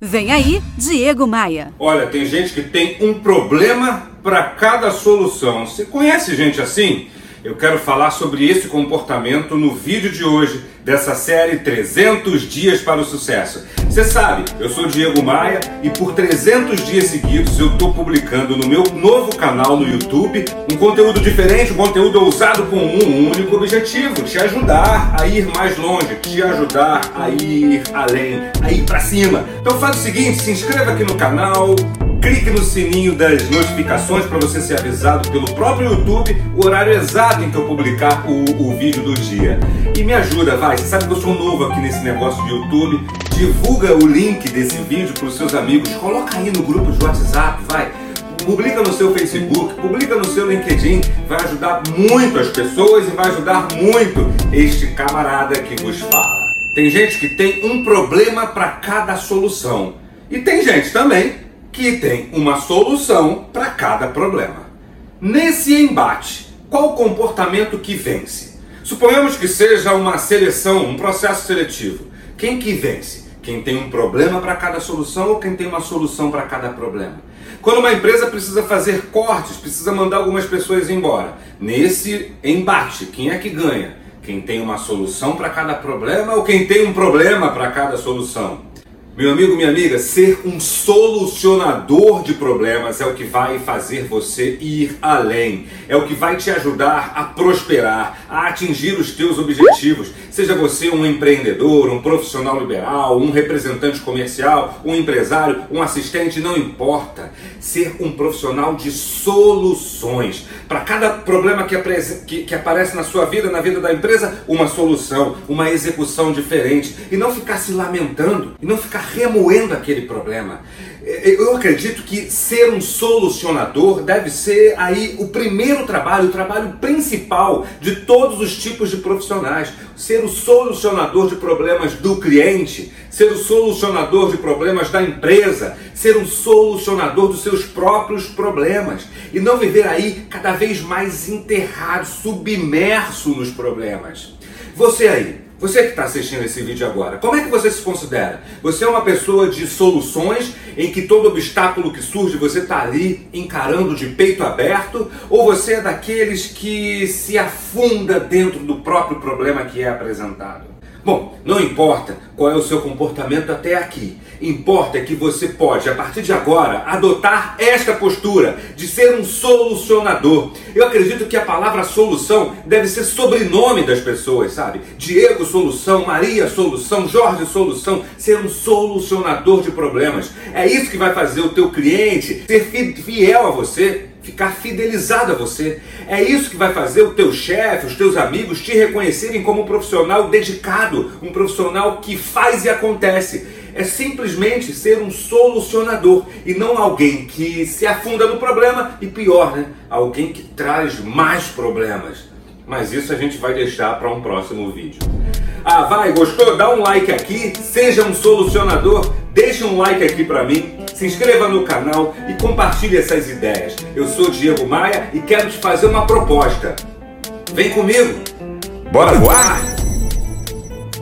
Vem aí, Diego Maia. Olha, tem gente que tem um problema para cada solução. Você conhece gente assim? Eu quero falar sobre esse comportamento no vídeo de hoje dessa série 300 dias para o sucesso. Você sabe, eu sou Diego Maia e por 300 dias seguidos eu estou publicando no meu novo canal no YouTube um conteúdo diferente, um conteúdo ousado com um único objetivo: te ajudar a ir mais longe, te ajudar a ir além, a ir para cima. Então faz o seguinte, se inscreva aqui no canal, Clique no sininho das notificações para você ser avisado pelo próprio YouTube o horário exato em que eu publicar o, o vídeo do dia. E me ajuda, vai. Você sabe que eu sou novo aqui nesse negócio de YouTube. Divulga o link desse vídeo para os seus amigos. Coloca aí no grupo de WhatsApp, vai. Publica no seu Facebook, publica no seu LinkedIn. Vai ajudar muito as pessoas e vai ajudar muito este camarada que vos fala. Tem gente que tem um problema para cada solução. E tem gente também que tem uma solução para cada problema. Nesse embate, qual comportamento que vence? Suponhamos que seja uma seleção, um processo seletivo. Quem que vence? Quem tem um problema para cada solução ou quem tem uma solução para cada problema? Quando uma empresa precisa fazer cortes, precisa mandar algumas pessoas embora. Nesse embate, quem é que ganha? Quem tem uma solução para cada problema ou quem tem um problema para cada solução? Meu amigo, minha amiga, ser um solucionador de problemas é o que vai fazer você ir além, é o que vai te ajudar a prosperar, a atingir os teus objetivos. Seja você um empreendedor, um profissional liberal, um representante comercial, um empresário, um assistente, não importa. Ser um profissional de soluções. Para cada problema que, que, que aparece na sua vida, na vida da empresa, uma solução, uma execução diferente. E não ficar se lamentando, e não ficar remoendo aquele problema. Eu acredito que ser um solucionador deve ser aí o primeiro trabalho, o trabalho principal de todos os tipos de profissionais. Ser o solucionador de problemas do cliente, ser o solucionador de problemas da empresa, ser um solucionador dos seus próprios problemas e não viver aí cada vez mais enterrado, submerso nos problemas. Você aí, você que está assistindo esse vídeo agora, como é que você se considera? Você é uma pessoa de soluções em que todo obstáculo que surge você está ali encarando de peito aberto? Ou você é daqueles que se afunda dentro do próprio problema que é apresentado? Bom, não importa qual é o seu comportamento até aqui. Importa que você pode, a partir de agora, adotar esta postura de ser um solucionador. Eu acredito que a palavra solução deve ser sobrenome das pessoas, sabe? Diego Solução, Maria Solução, Jorge Solução, ser um solucionador de problemas. É isso que vai fazer o teu cliente ser fiel a você ficar fidelizado a você. É isso que vai fazer o teu chefe, os teus amigos te reconhecerem como um profissional dedicado, um profissional que faz e acontece. É simplesmente ser um solucionador e não alguém que se afunda no problema e pior, né? Alguém que traz mais problemas. Mas isso a gente vai deixar para um próximo vídeo. Ah, vai, gostou? Dá um like aqui, seja um solucionador, deixa um like aqui para mim se inscreva no canal e compartilhe essas ideias. Eu sou Diego Maia e quero te fazer uma proposta. Vem comigo! Bora voar?